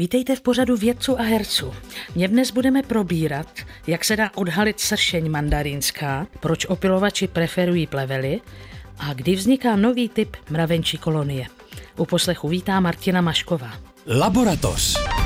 Vítejte v pořadu vědců a herců. Mě dnes budeme probírat, jak se dá odhalit sršeň mandarínská, proč opilovači preferují plevely a kdy vzniká nový typ mravenčí kolonie. U poslechu vítá Martina Mašková. Laboratoř.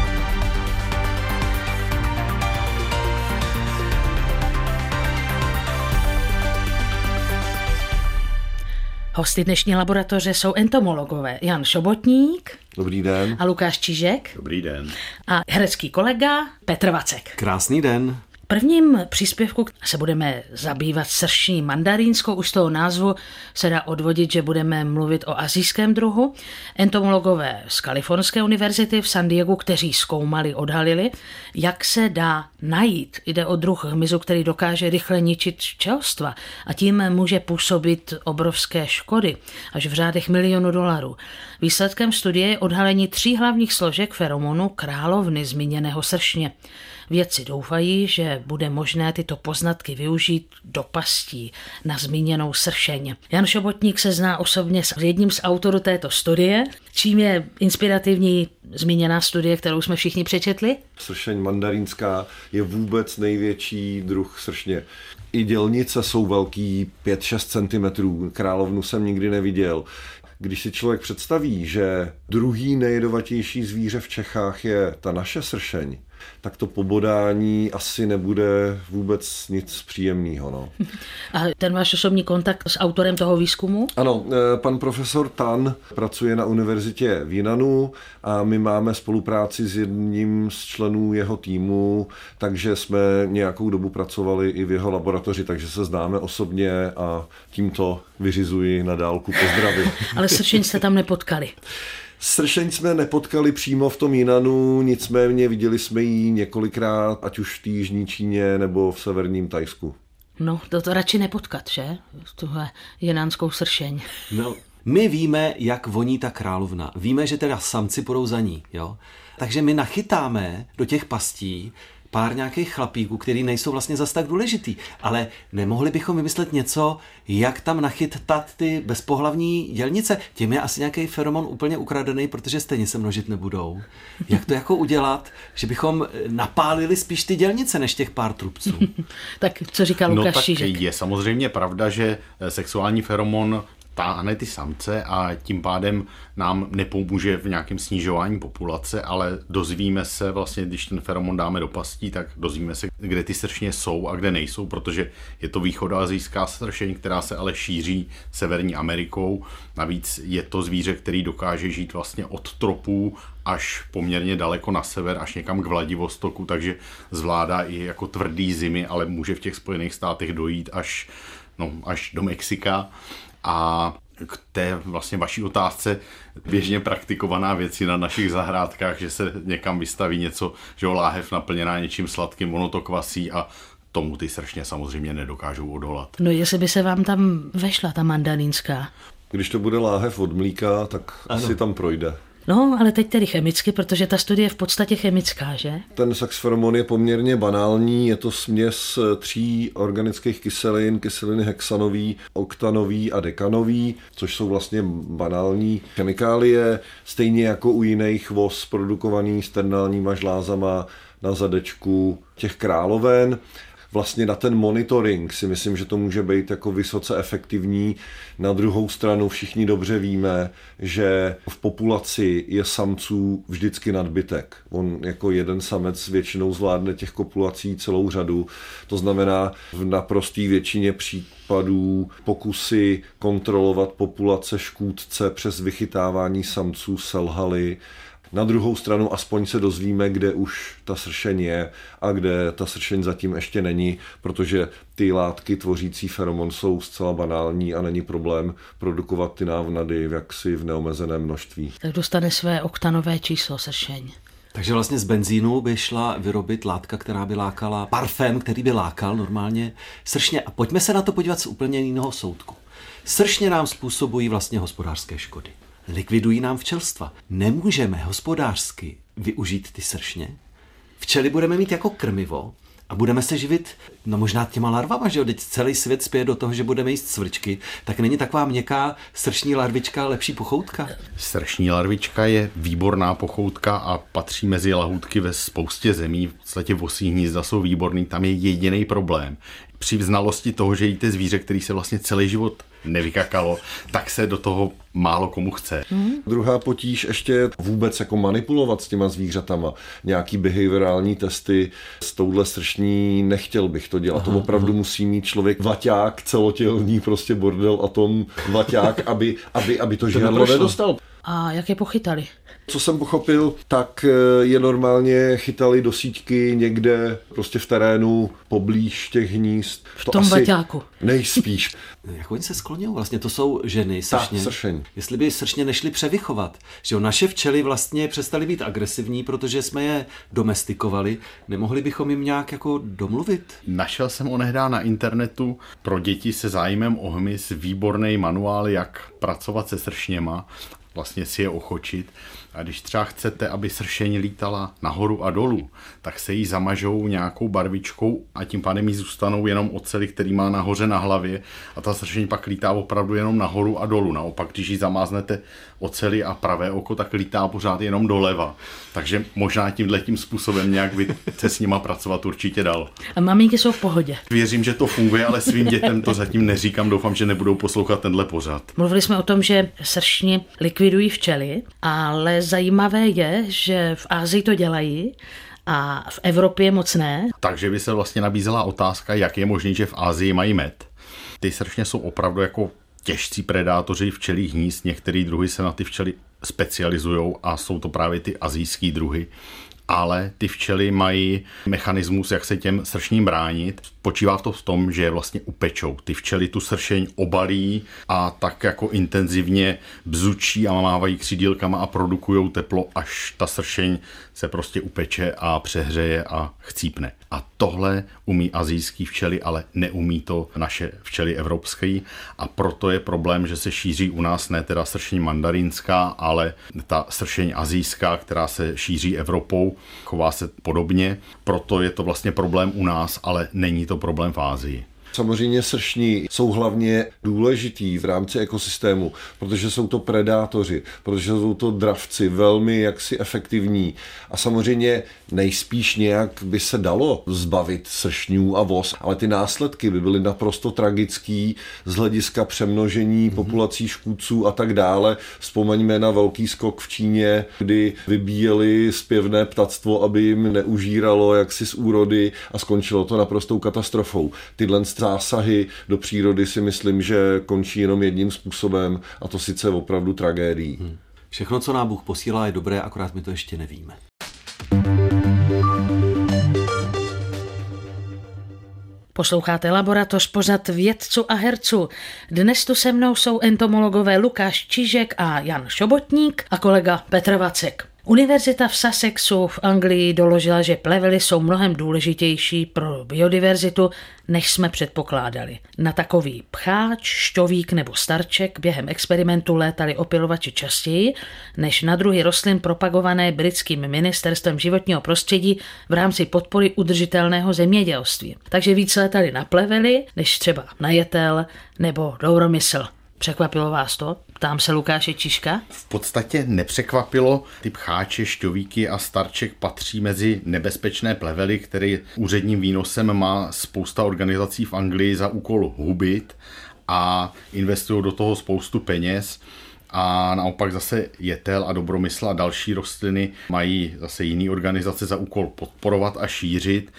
Hosty dnešní laboratoře jsou entomologové Jan Šobotník Dobrý den. a Lukáš Čižek Dobrý den. a herecký kolega Petr Vacek. Krásný den. Prvním příspěvku se budeme zabývat sršní mandarínskou. Už z toho názvu se dá odvodit, že budeme mluvit o azijském druhu. Entomologové z Kalifornské univerzity v San Diego, kteří zkoumali, odhalili, jak se dá najít. Jde o druh hmyzu, který dokáže rychle ničit včelstva a tím může působit obrovské škody, až v řádech milionů dolarů. Výsledkem studie je odhalení tří hlavních složek feromonu královny zmíněného sršně. Vědci doufají, že bude možné tyto poznatky využít do pastí na zmíněnou sršeň. Jan Šobotník se zná osobně s jedním z autorů této studie, čím je inspirativní zmíněná studie, kterou jsme všichni přečetli. Sršeň mandarínská je vůbec největší druh sršně. I dělnice jsou velký 5-6 cm. Královnu jsem nikdy neviděl. Když si člověk představí, že druhý nejjedovatější zvíře v Čechách je ta naše sršeň, tak to pobodání asi nebude vůbec nic příjemného. No. A ten váš osobní kontakt s autorem toho výzkumu? Ano, eh, pan profesor Tan pracuje na univerzitě v Jinanu a my máme spolupráci s jedním z členů jeho týmu, takže jsme nějakou dobu pracovali i v jeho laboratoři, takže se známe osobně a tímto vyřizuji na dálku pozdravy. Ale sršeň jste tam nepotkali. Sršeň jsme nepotkali přímo v tom Jinanu, nicméně viděli jsme ji několikrát, ať už v té Jižní Číně nebo v severním Tajsku. No, to to radši nepotkat, že? Tuhle jenánskou sršeň. No, my víme, jak voní ta královna. Víme, že teda samci půjdou za ní, jo? Takže my nachytáme do těch pastí pár nějakých chlapíků, který nejsou vlastně zas tak důležitý. Ale nemohli bychom vymyslet něco, jak tam nachytat ty bezpohlavní dělnice. Tím je asi nějaký feromon úplně ukradený, protože stejně se množit nebudou. Jak to jako udělat, že bychom napálili spíš ty dělnice, než těch pár trubců? tak co říká No Lukáš tak Šižek? je samozřejmě pravda, že eh, sexuální feromon táhne ty samce a tím pádem nám nepomůže v nějakém snižování populace, ale dozvíme se vlastně, když ten feromon dáme do pastí, tak dozvíme se, kde ty sršně jsou a kde nejsou, protože je to východoazijská sršeň, která se ale šíří Severní Amerikou. Navíc je to zvíře, který dokáže žít vlastně od tropů až poměrně daleko na sever, až někam k Vladivostoku, takže zvládá i jako tvrdý zimy, ale může v těch Spojených státech dojít až, no, až do Mexika. A k té vlastně vaší otázce běžně praktikovaná věc na našich zahrádkách, že se někam vystaví něco, že jo, láhev naplněná něčím sladkým, ono to kvasí a tomu ty sršně samozřejmě nedokážou odolat. No jestli by se vám tam vešla ta mandarínská. Když to bude láhev od mlíka, tak ano. asi tam projde. No, ale teď tedy chemicky, protože ta studie je v podstatě chemická, že? Ten saxferomon je poměrně banální, je to směs tří organických kyselin, kyseliny hexanový, oktanový a dekanový, což jsou vlastně banální chemikálie, stejně jako u jiných voz produkovaný sternálníma žlázama na zadečku těch královen vlastně na ten monitoring si myslím, že to může být jako vysoce efektivní. Na druhou stranu všichni dobře víme, že v populaci je samců vždycky nadbytek. On jako jeden samec většinou zvládne těch kopulací celou řadu. To znamená v naprosté většině případů pokusy kontrolovat populace škůdce přes vychytávání samců selhaly. Na druhou stranu aspoň se dozvíme, kde už ta sršeň je a kde ta sršeň zatím ještě není, protože ty látky tvořící feromon jsou zcela banální a není problém produkovat ty návnady v jaksi v neomezeném množství. Tak dostane své oktanové číslo sršeň. Takže vlastně z benzínu by šla vyrobit látka, která by lákala, parfém, který by lákal normálně sršně. A pojďme se na to podívat z úplně jiného soudku. Sršně nám způsobují vlastně hospodářské škody. Likvidují nám včelstva. Nemůžeme hospodářsky využít ty sršně. Včely budeme mít jako krmivo a budeme se živit, no možná těma larvama, že jo, teď celý svět spěje do toho, že budeme jíst cvrčky, tak není taková měkká sršní larvička lepší pochoutka? Sršní larvička je výborná pochoutka a patří mezi lahůdky ve spoustě zemí. V podstatě vosí hnízda jsou výborný, tam je jediný problém. Při znalosti toho, že jíte zvíře, který se vlastně celý život nevykakalo, tak se do toho málo komu chce. Mm. Druhá potíž ještě vůbec jako manipulovat s těma zvířatama. Nějaký behaviorální testy s touhle sršní nechtěl bych to dělat. Aha, to opravdu aha. musí mít člověk vaťák, celotělní prostě bordel a tom vaťák, aby, aby, aby to, to žádlo nedostal. A jak je pochytali? Co jsem pochopil, tak eh, je normálně chytali do síťky někde prostě v terénu poblíž těch hnízd. V to tom baťáku. Nejspíš. Jak oni se skloňují? Vlastně to jsou ženy, sršně. Ta, sršeň. Jestli by sršně nešli převychovat. Že jo, naše včely vlastně přestaly být agresivní, protože jsme je domestikovali. Nemohli bychom jim nějak jako domluvit? Našel jsem onehdá na internetu pro děti se zájmem o hmyz výborný manuál, jak pracovat se sršněma vlastně si je ochočit. A když třeba chcete, aby sršeň lítala nahoru a dolů, tak se jí zamažou nějakou barvičkou a tím pádem jí zůstanou jenom ocely, který má nahoře na hlavě a ta sršeň pak lítá opravdu jenom nahoru a dolů. Naopak, když ji zamáznete oceli a pravé oko, tak lítá pořád jenom doleva. Takže možná tímhle tím způsobem nějak by se s nima pracovat určitě dal. A maminky jsou v pohodě. Věřím, že to funguje, ale svým dětem to zatím neříkám. Doufám, že nebudou poslouchat tenhle pořad. Mluvili jsme o tom, že sršni likvidují včely, ale zajímavé je, že v Ázii to dělají a v Evropě moc ne. Takže by se vlastně nabízela otázka, jak je možné, že v Ázii mají med. Ty sršně jsou opravdu jako těžcí predátoři včelích hnízd. Některé druhy se na ty včely specializují a jsou to právě ty azijské druhy ale ty včely mají mechanismus, jak se těm sršním bránit. Počívá to v tom, že je vlastně upečou. Ty včely tu sršeň obalí a tak jako intenzivně bzučí a mávají křidílkama a produkují teplo, až ta sršeň se prostě upeče a přehřeje a chcípne. A tohle umí azijský včely, ale neumí to naše včely evropské a proto je problém, že se šíří u nás ne teda sršeň mandarinská, ale ta sršeň azijská, která se šíří Evropou, chová se podobně, proto je to vlastně problém u nás, ale není to problém v Ázii. Samozřejmě sršní jsou hlavně důležitý v rámci ekosystému, protože jsou to predátoři, protože jsou to dravci, velmi jaksi efektivní. A samozřejmě nejspíš nějak by se dalo zbavit sršňů a voz, ale ty následky by byly naprosto tragický z hlediska přemnožení mm-hmm. populací škůdců a tak dále. Vzpomeňme na velký skok v Číně, kdy vybíjeli zpěvné ptactvo, aby jim neužíralo jaksi z úrody a skončilo to naprostou katastrofou. Tyhle zásahy do přírody si myslím, že končí jenom jedním způsobem a to sice opravdu tragédií. Hmm. Všechno, co nám Bůh posílá, je dobré, akorát my to ještě nevíme. Posloucháte Laboratoř pozad vědců a herců. Dnes tu se mnou jsou entomologové Lukáš Čižek a Jan Šobotník a kolega Petr Vacek. Univerzita v Sussexu v Anglii doložila, že plevely jsou mnohem důležitější pro biodiverzitu, než jsme předpokládali. Na takový pcháč, šťovík nebo starček během experimentu létali opilovači častěji, než na druhy rostlin propagované britským ministerstvem životního prostředí v rámci podpory udržitelného zemědělství. Takže víc létali na plevely, než třeba na jetel nebo douromysl. Překvapilo vás to? Ptám se Lukáše Čiška. V podstatě nepřekvapilo. Ty pcháče, šťovíky a starček patří mezi nebezpečné plevely, který úředním výnosem má spousta organizací v Anglii za úkol hubit a investují do toho spoustu peněz. A naopak zase jetel a dobromysl a další rostliny mají zase jiný organizace za úkol podporovat a šířit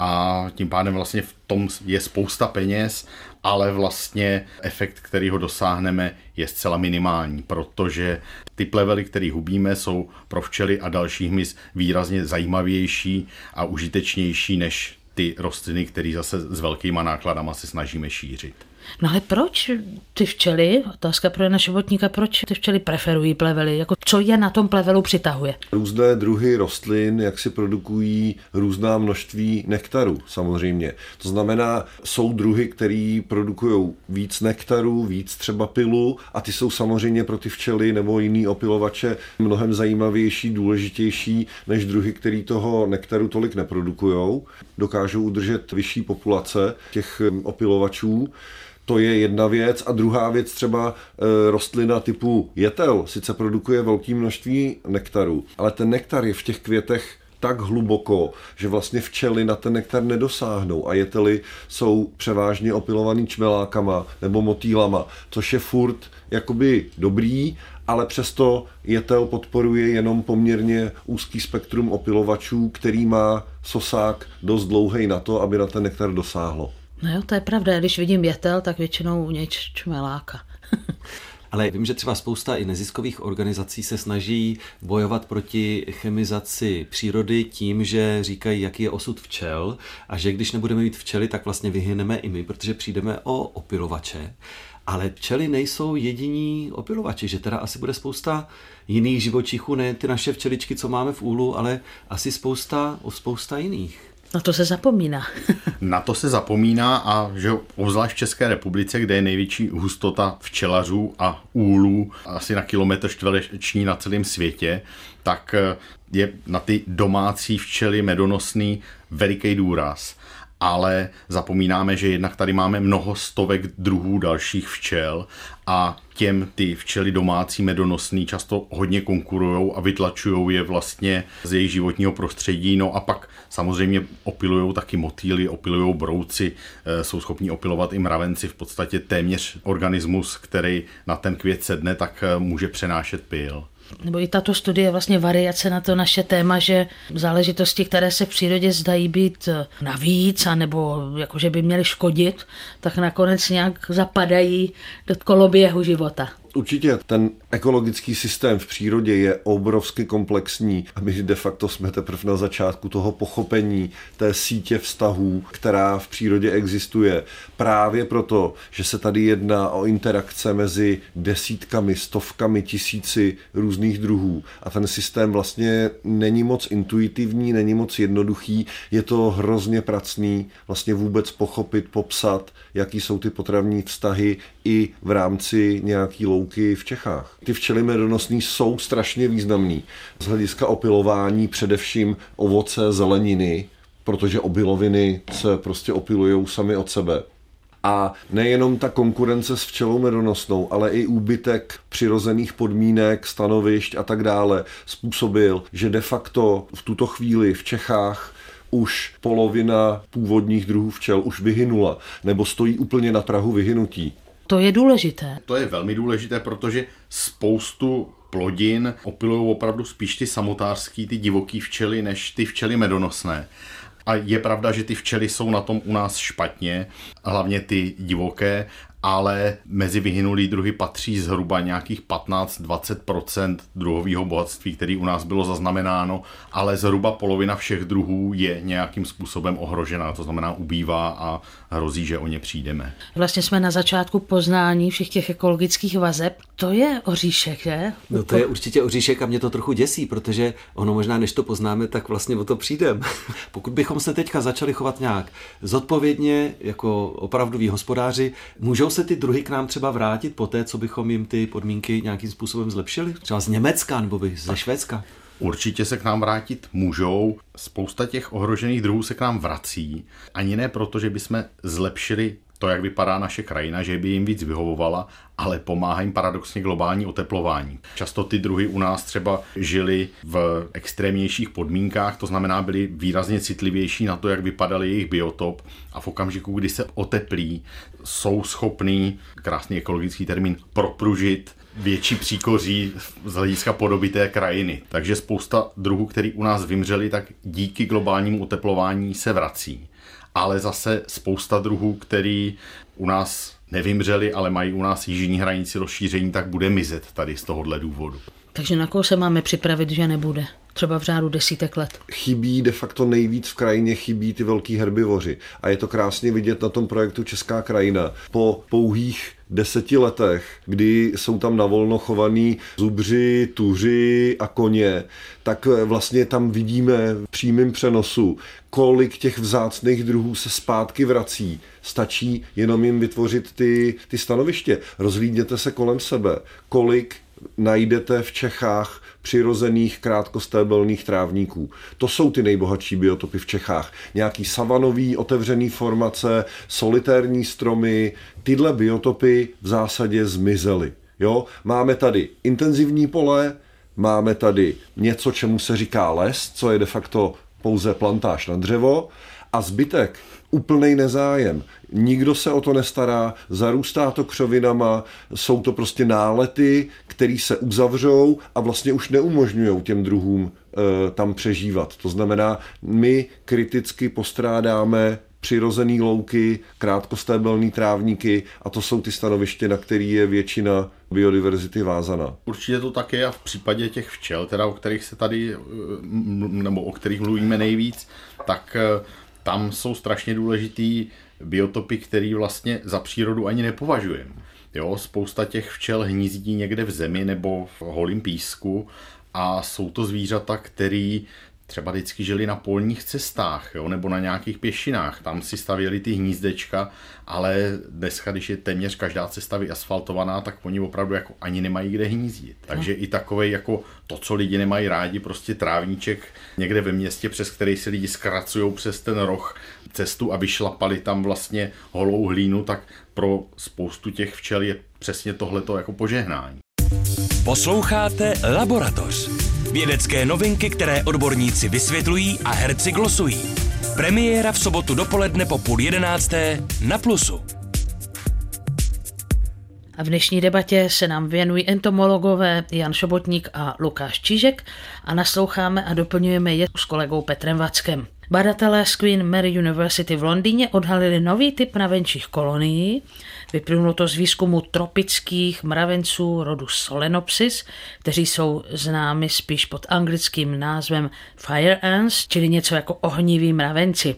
a tím pádem vlastně v tom je spousta peněz, ale vlastně efekt, který ho dosáhneme, je zcela minimální, protože ty plevely, které hubíme, jsou pro včely a další hmyz výrazně zajímavější a užitečnější než ty rostliny, které zase s velkýma nákladama se snažíme šířit. No ale proč ty včely, otázka pro naše životníka, proč ty včely preferují plevely? Jako co je na tom plevelu přitahuje? Různé druhy rostlin, jak si produkují různá množství nektaru, samozřejmě. To znamená, jsou druhy, které produkují víc nektaru, víc třeba pilu a ty jsou samozřejmě pro ty včely nebo jiný opilovače mnohem zajímavější, důležitější než druhy, které toho nektaru tolik neprodukují. Dokážou udržet vyšší populace těch opilovačů. To je jedna věc. A druhá věc třeba e, rostlina typu jetel sice produkuje velké množství nektaru, ale ten nektar je v těch květech tak hluboko, že vlastně včely na ten nektar nedosáhnou a jetely jsou převážně opilovaný čmelákama nebo motýlama, což je furt jakoby dobrý, ale přesto jetel podporuje jenom poměrně úzký spektrum opilovačů, který má sosák dost dlouhý na to, aby na ten nektar dosáhlo. No jo, to je pravda. Když vidím jetel, tak většinou u něj čmeláka. Ale vím, že třeba spousta i neziskových organizací se snaží bojovat proti chemizaci přírody tím, že říkají, jaký je osud včel a že když nebudeme mít včely, tak vlastně vyhyneme i my, protože přijdeme o opilovače. Ale včely nejsou jediní opilovači, že teda asi bude spousta jiných živočichů, ne ty naše včeličky, co máme v úlu, ale asi spousta, spousta jiných. Na to se zapomíná. Na to se zapomíná a že obzvlášť v České republice, kde je největší hustota včelařů a úlů asi na kilometr čtvereční na celém světě, tak je na ty domácí včely medonosný veliký důraz ale zapomínáme, že jednak tady máme mnoho stovek druhů dalších včel a těm ty včely domácí medonosný často hodně konkurují a vytlačují je vlastně z jejich životního prostředí. No a pak samozřejmě opilují taky motýly, opilují brouci, eh, jsou schopni opilovat i mravenci, v podstatě téměř organismus, který na ten květ sedne, tak eh, může přenášet pil nebo i tato studie je vlastně variace na to naše téma, že záležitosti, které se v přírodě zdají být navíc, anebo jakože by měly škodit, tak nakonec nějak zapadají do koloběhu života. Určitě ten ekologický systém v přírodě je obrovsky komplexní a my de facto jsme teprve na začátku toho pochopení té sítě vztahů, která v přírodě existuje. Právě proto, že se tady jedná o interakce mezi desítkami, stovkami, tisíci různých druhů a ten systém vlastně není moc intuitivní, není moc jednoduchý, je to hrozně pracný vlastně vůbec pochopit, popsat, jaký jsou ty potravní vztahy i v rámci nějaký louky v Čechách. Ty včely medonosný jsou strašně významný z hlediska opilování především ovoce, zeleniny, protože obiloviny se prostě opilují sami od sebe. A nejenom ta konkurence s včelou medonosnou, ale i úbytek přirozených podmínek, stanovišť a tak dále způsobil, že de facto v tuto chvíli v Čechách už polovina původních druhů včel už vyhynula, nebo stojí úplně na prahu vyhynutí. To je důležité. To je velmi důležité, protože spoustu plodin opilují opravdu spíš ty samotářský, ty divoký včely, než ty včely medonosné. A je pravda, že ty včely jsou na tom u nás špatně, hlavně ty divoké, ale mezi vyhynulý druhy patří zhruba nějakých 15-20% druhového bohatství, který u nás bylo zaznamenáno, ale zhruba polovina všech druhů je nějakým způsobem ohrožená, to znamená ubývá a hrozí, že o ně přijdeme. Vlastně jsme na začátku poznání všech těch ekologických vazeb. To je oříšek, že? No to je určitě oříšek a mě to trochu děsí, protože ono možná, než to poznáme, tak vlastně o to přijdeme. Pokud bychom se teďka začali chovat nějak zodpovědně, jako opravdoví hospodáři, můžou se ty druhy k nám třeba vrátit po té, co bychom jim ty podmínky nějakým způsobem zlepšili? Třeba z Německa nebo by ze Švédska? Určitě se k nám vrátit můžou. Spousta těch ohrožených druhů se k nám vrací. Ani ne proto, že bychom zlepšili to, jak vypadá naše krajina, že by jim víc vyhovovala, ale pomáhá jim paradoxně globální oteplování. Často ty druhy u nás třeba žili v extrémnějších podmínkách, to znamená byli výrazně citlivější na to, jak vypadal jejich biotop a v okamžiku, kdy se oteplí, jsou schopný, krásný ekologický termín, propružit větší příkoří z hlediska podoby té krajiny. Takže spousta druhů, který u nás vymřeli, tak díky globálnímu oteplování se vrací ale zase spousta druhů, který u nás nevymřeli, ale mají u nás jižní hranici rozšíření, tak bude mizet tady z tohohle důvodu. Takže na koho se máme připravit, že nebude? Třeba v řádu desítek let. Chybí de facto nejvíc v krajině, chybí ty velký herbivoři. A je to krásně vidět na tom projektu Česká krajina. Po pouhých deseti letech, kdy jsou tam navolno chovaný zubři, tuři a koně, tak vlastně tam vidíme v přímém přenosu, kolik těch vzácných druhů se zpátky vrací. Stačí jenom jim vytvořit ty, ty stanoviště. Rozhlídněte se kolem sebe, kolik najdete v Čechách přirozených krátkostébelných trávníků. To jsou ty nejbohatší biotopy v Čechách. Nějaký savanový otevřený formace, solitérní stromy, tyhle biotopy v zásadě zmizely. Jo? Máme tady intenzivní pole, máme tady něco, čemu se říká les, co je de facto pouze plantáž na dřevo a zbytek úplný nezájem. Nikdo se o to nestará, zarůstá to křovinama, jsou to prostě nálety, které se uzavřou a vlastně už neumožňují těm druhům e, tam přežívat. To znamená, my kriticky postrádáme přirozený louky, krátkostébelný trávníky a to jsou ty stanoviště, na který je většina biodiverzity vázaná. Určitě to také a v případě těch včel, teda o kterých se tady, eh, nebo o kterých mluvíme nejvíc, tak eh, tam jsou strašně důležitý biotopy, který vlastně za přírodu ani nepovažujeme. Jo, spousta těch včel hnízdí někde v zemi nebo v holém písku a jsou to zvířata, který třeba vždycky žili na polních cestách jo, nebo na nějakých pěšinách. Tam si stavěli ty hnízdečka, ale dneska, když je téměř každá cesta vyasfaltovaná, tak oni opravdu jako ani nemají kde hnízdit. Takže no. i takové jako to, co lidi nemají rádi, prostě trávníček někde ve městě, přes který si lidi zkracují přes ten roh cestu a vyšlapali tam vlastně holou hlínu, tak pro spoustu těch včel je přesně tohleto jako požehnání. Posloucháte Laboratoř. Vědecké novinky, které odborníci vysvětlují a herci glosují. Premiéra v sobotu dopoledne po půl jedenácté na Plusu. V dnešní debatě se nám věnují entomologové Jan Šobotník a Lukáš Čížek a nasloucháme a doplňujeme je s kolegou Petrem Vackem. Badatelé z Queen Mary University v Londýně odhalili nový typ mravenčích kolonií. Vyplynulo to z výzkumu tropických mravenců rodu Solenopsis, kteří jsou známi spíš pod anglickým názvem Fire Ants, čili něco jako ohniví mravenci.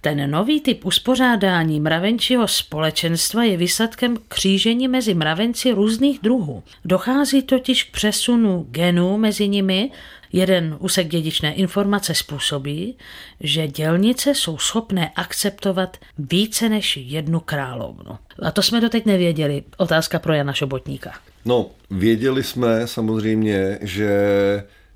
Ten nový typ uspořádání mravenčího společenstva je výsledkem křížení mezi mravenci různých druhů. Dochází totiž k přesunu genů mezi nimi Jeden úsek dědičné informace způsobí, že dělnice jsou schopné akceptovat více než jednu královnu. A to jsme doteď nevěděli. Otázka pro Jana Šobotníka. No, věděli jsme samozřejmě, že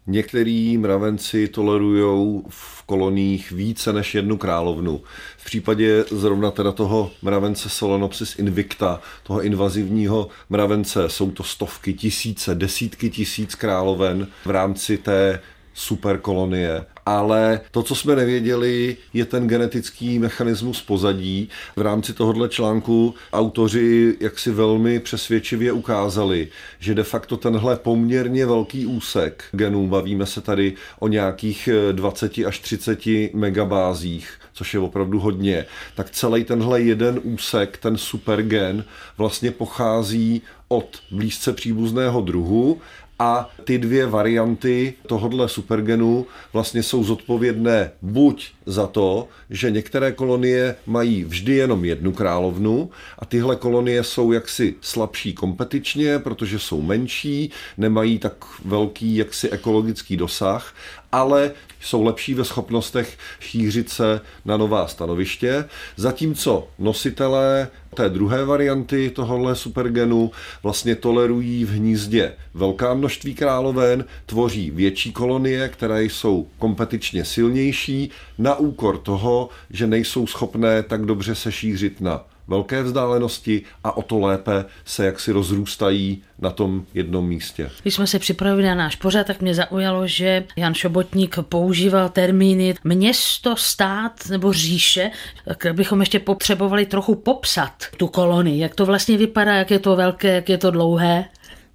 Některý mravenci tolerují v koloních více než jednu královnu. V případě zrovna teda toho mravence Solenopsis invicta, toho invazivního mravence, jsou to stovky, tisíce, desítky tisíc královen v rámci té superkolonie. Ale to, co jsme nevěděli, je ten genetický mechanismus pozadí. V rámci tohohle článku autoři jaksi velmi přesvědčivě ukázali, že de facto tenhle poměrně velký úsek genů, bavíme se tady o nějakých 20 až 30 megabázích, což je opravdu hodně, tak celý tenhle jeden úsek, ten supergen, vlastně pochází od blízce příbuzného druhu a ty dvě varianty tohohle supergenu vlastně jsou zodpovědné buď za to, že některé kolonie mají vždy jenom jednu královnu a tyhle kolonie jsou jaksi slabší kompetičně, protože jsou menší, nemají tak velký jaksi ekologický dosah, ale jsou lepší ve schopnostech šířit se na nová stanoviště, zatímco nositelé té druhé varianty tohohle supergenu vlastně tolerují v hnízdě velká množství královen, tvoří větší kolonie, které jsou kompetičně silnější, na úkor toho, že nejsou schopné tak dobře se šířit na velké vzdálenosti a o to lépe se jaksi rozrůstají na tom jednom místě. Když jsme se připravili na náš pořad, tak mě zaujalo, že Jan Šobotník používal termíny město, stát nebo říše, tak bychom ještě potřebovali trochu popsat tu kolonii, jak to vlastně vypadá, jak je to velké, jak je to dlouhé.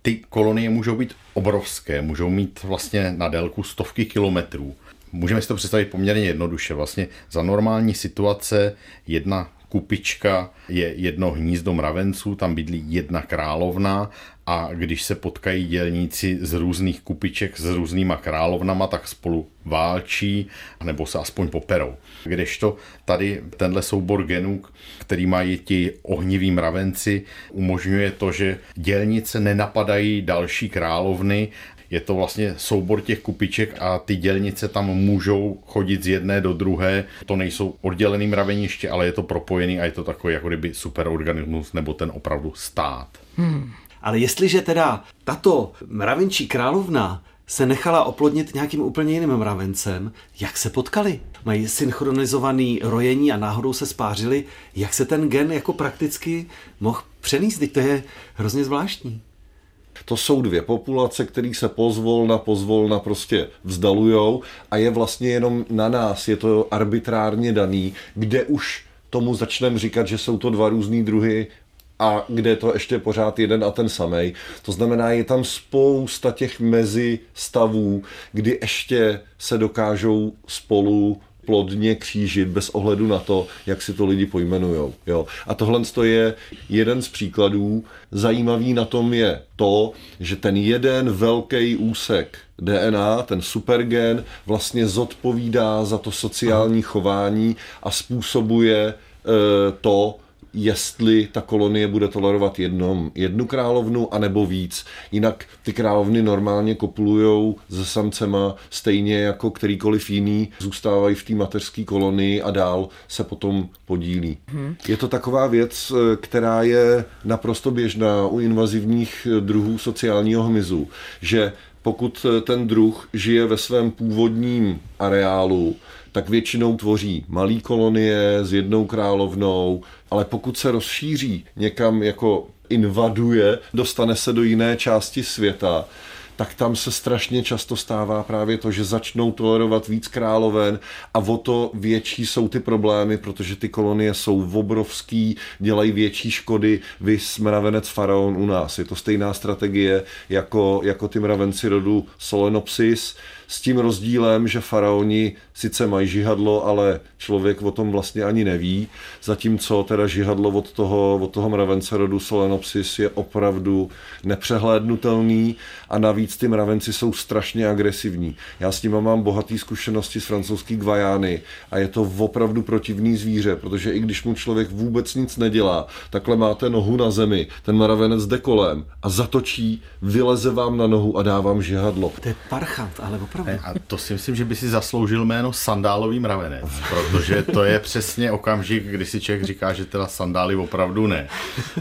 Ty kolonie můžou být obrovské, můžou mít vlastně na délku stovky kilometrů. Můžeme si to představit poměrně jednoduše. Vlastně za normální situace jedna kupička je jedno hnízdo mravenců, tam bydlí jedna královna a když se potkají dělníci z různých kupiček s různýma královnama, tak spolu válčí, nebo se aspoň poperou. Kdežto tady tenhle soubor genů, který mají ti ohniví mravenci, umožňuje to, že dělnice nenapadají další královny, je to vlastně soubor těch kupiček a ty dělnice tam můžou chodit z jedné do druhé. To nejsou oddělený mraveniště, ale je to propojený a je to takový jako kdyby superorganismus nebo ten opravdu stát. Hmm. Ale jestliže teda tato mravenčí královna se nechala oplodnit nějakým úplně jiným mravencem, jak se potkali? Mají synchronizovaný rojení a náhodou se spářili. Jak se ten gen jako prakticky mohl přenést? Teď to je hrozně zvláštní. To jsou dvě populace, které se pozvolna, pozvolna prostě vzdalujou a je vlastně jenom na nás, je to arbitrárně daný, kde už tomu začneme říkat, že jsou to dva různý druhy a kde je to ještě pořád jeden a ten samej. To znamená, je tam spousta těch mezi stavů, kdy ještě se dokážou spolu plodně křížit bez ohledu na to, jak si to lidi pojmenujou. Jo. A tohle je jeden z příkladů. Zajímavý na tom je to, že ten jeden velký úsek DNA, ten supergen, vlastně zodpovídá za to sociální chování a způsobuje e, to, jestli ta kolonie bude tolerovat jednom, jednu královnu anebo víc. Jinak ty královny normálně kopulujou se samcema stejně jako kterýkoliv jiný, zůstávají v té mateřské kolonii a dál se potom podílí. Hmm. Je to taková věc, která je naprosto běžná u invazivních druhů sociálního hmyzu, že pokud ten druh žije ve svém původním areálu, tak většinou tvoří malý kolonie s jednou královnou, ale pokud se rozšíří někam jako invaduje, dostane se do jiné části světa, tak tam se strašně často stává právě to, že začnou tolerovat víc královen a o to větší jsou ty problémy, protože ty kolonie jsou obrovský, dělají větší škody, vy mravenec faraon u nás. Je to stejná strategie jako, jako ty mravenci rodu Solenopsis, s tím rozdílem, že faraoni sice mají žihadlo, ale člověk o tom vlastně ani neví, zatímco teda žihadlo od toho, od toho mravence rodu Solenopsis je opravdu nepřehlédnutelný a navíc ty mravenci jsou strašně agresivní. Já s nimi mám bohatý zkušenosti z francouzské Guajány a je to opravdu protivný zvíře, protože i když mu člověk vůbec nic nedělá, takhle máte nohu na zemi, ten mravenec jde kolem a zatočí, vyleze vám na nohu a dá vám žihadlo. To je parchant, ale opravdu opravdu. A to si myslím, že by si zasloužil jméno sandálový mravenec, protože to je přesně okamžik, kdy si člověk říká, že teda sandály opravdu ne.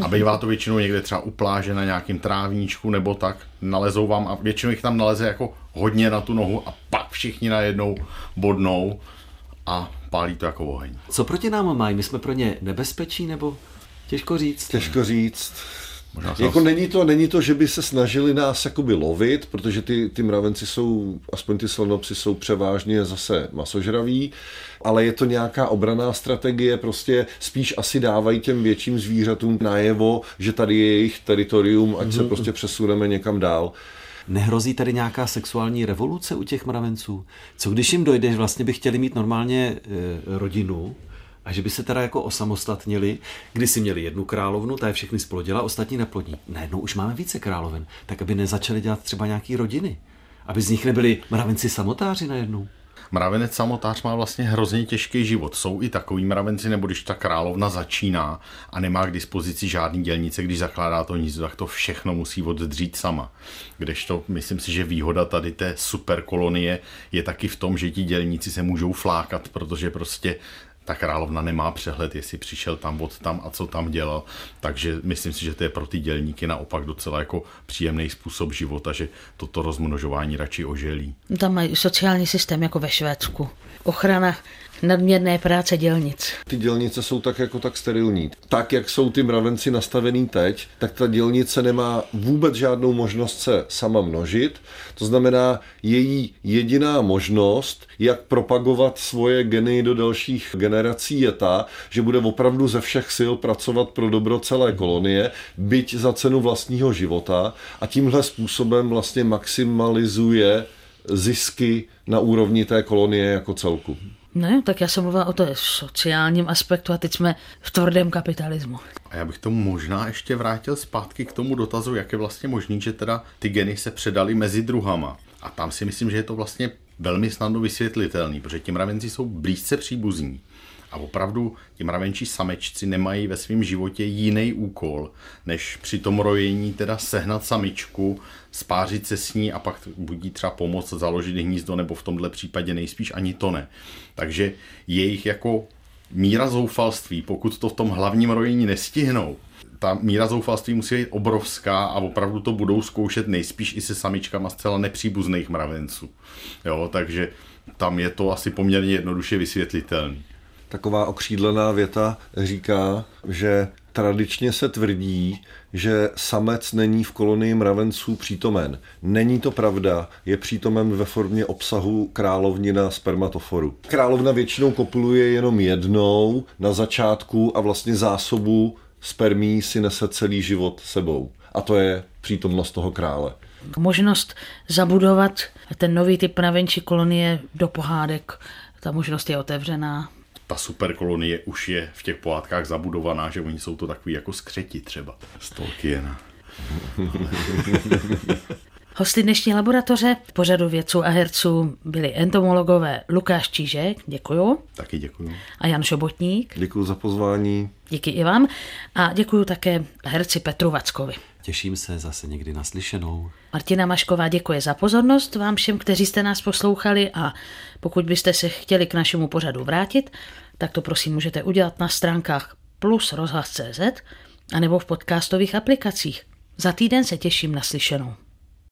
A bývá to většinou někde třeba u pláže na nějakým trávníčku nebo tak, nalezou vám a většinou jich tam naleze jako hodně na tu nohu a pak všichni najednou bodnou a pálí to jako oheň. Co proti nám mají? My jsme pro ně nebezpečí nebo těžko říct? Těžko říct. Možná jako není to, není to, že by se snažili nás jakoby lovit, protože ty, ty mravenci jsou, aspoň ty slonopsy jsou převážně zase masožraví, ale je to nějaká obraná strategie, prostě spíš asi dávají těm větším zvířatům najevo, že tady je jejich teritorium, ať mm-hmm. se mhm. prostě přesuneme někam dál. Nehrozí tady nějaká sexuální revoluce u těch mravenců? Co když jim dojde, že vlastně by chtěli mít normálně e, rodinu, a že by se teda jako osamostatnili, když si měli jednu královnu, ta je všechny splodila, ostatní neplodí. Najednou už máme více královen, tak aby nezačali dělat třeba nějaký rodiny. Aby z nich nebyli mravenci samotáři najednou. Mravenec samotář má vlastně hrozně těžký život. Jsou i takový mravenci, nebo když ta královna začíná a nemá k dispozici žádný dělnice, když zakládá to hnízdo, tak to všechno musí oddřít sama. Kdežto myslím si, že výhoda tady té superkolonie je taky v tom, že ti dělníci se můžou flákat, protože prostě ta královna nemá přehled, jestli přišel tam od tam a co tam dělal. Takže myslím si, že to je pro ty dělníky naopak docela jako příjemný způsob života, že toto rozmnožování radši oželí. Tam mají sociální systém jako ve Švédsku. Ochrana nadměrné práce dělnic. Ty dělnice jsou tak jako tak sterilní. Tak, jak jsou ty mravenci nastavený teď, tak ta dělnice nemá vůbec žádnou možnost se sama množit. To znamená, její jediná možnost, jak propagovat svoje geny do dalších generací, je ta, že bude opravdu ze všech sil pracovat pro dobro celé kolonie, byť za cenu vlastního života a tímhle způsobem vlastně maximalizuje zisky na úrovni té kolonie jako celku. Ne, tak já jsem mluvila o to sociálním aspektu a teď jsme v tvrdém kapitalismu. A já bych to možná ještě vrátil zpátky k tomu dotazu, jak je vlastně možný, že teda ty geny se předaly mezi druhama. A tam si myslím, že je to vlastně velmi snadno vysvětlitelný, protože ti mravenci jsou blízce příbuzní. A opravdu ti mravenčí samečci nemají ve svém životě jiný úkol, než při tom rojení teda sehnat samičku, spářit se s ní a pak budí třeba pomoct založit hnízdo, nebo v tomhle případě nejspíš ani to ne. Takže jejich jako míra zoufalství, pokud to v tom hlavním rojení nestihnou, ta míra zoufalství musí být obrovská a opravdu to budou zkoušet nejspíš i se samičkama zcela nepříbuzných mravenců. Jo, takže tam je to asi poměrně jednoduše vysvětlitelný. Taková okřídlená věta říká, že tradičně se tvrdí, že samec není v kolonii mravenců přítomen. Není to pravda, je přítomen ve formě obsahu královnina spermatoforu. Královna většinou kopuluje jenom jednou na začátku a vlastně zásobu spermí si nese celý život sebou. A to je přítomnost toho krále. Možnost zabudovat ten nový typ mravenčí kolonie do pohádek, ta možnost je otevřená ta superkolonie už je v těch pohádkách zabudovaná, že oni jsou to takový jako skřeti třeba z Tolkiena. Hosty dnešní laboratoře pořadu vědců a herců byli entomologové Lukáš Čížek, děkuju. Taky děkuju. A Jan Šobotník. Děkuju za pozvání. Díky i vám. A děkuju také herci Petru Vackovi. Těším se zase někdy naslyšenou. Martina Mašková děkuje za pozornost vám všem, kteří jste nás poslouchali a pokud byste se chtěli k našemu pořadu vrátit, tak to prosím můžete udělat na stránkách plus rozhlas.cz a nebo v podcastových aplikacích. Za týden se těším na slyšenou.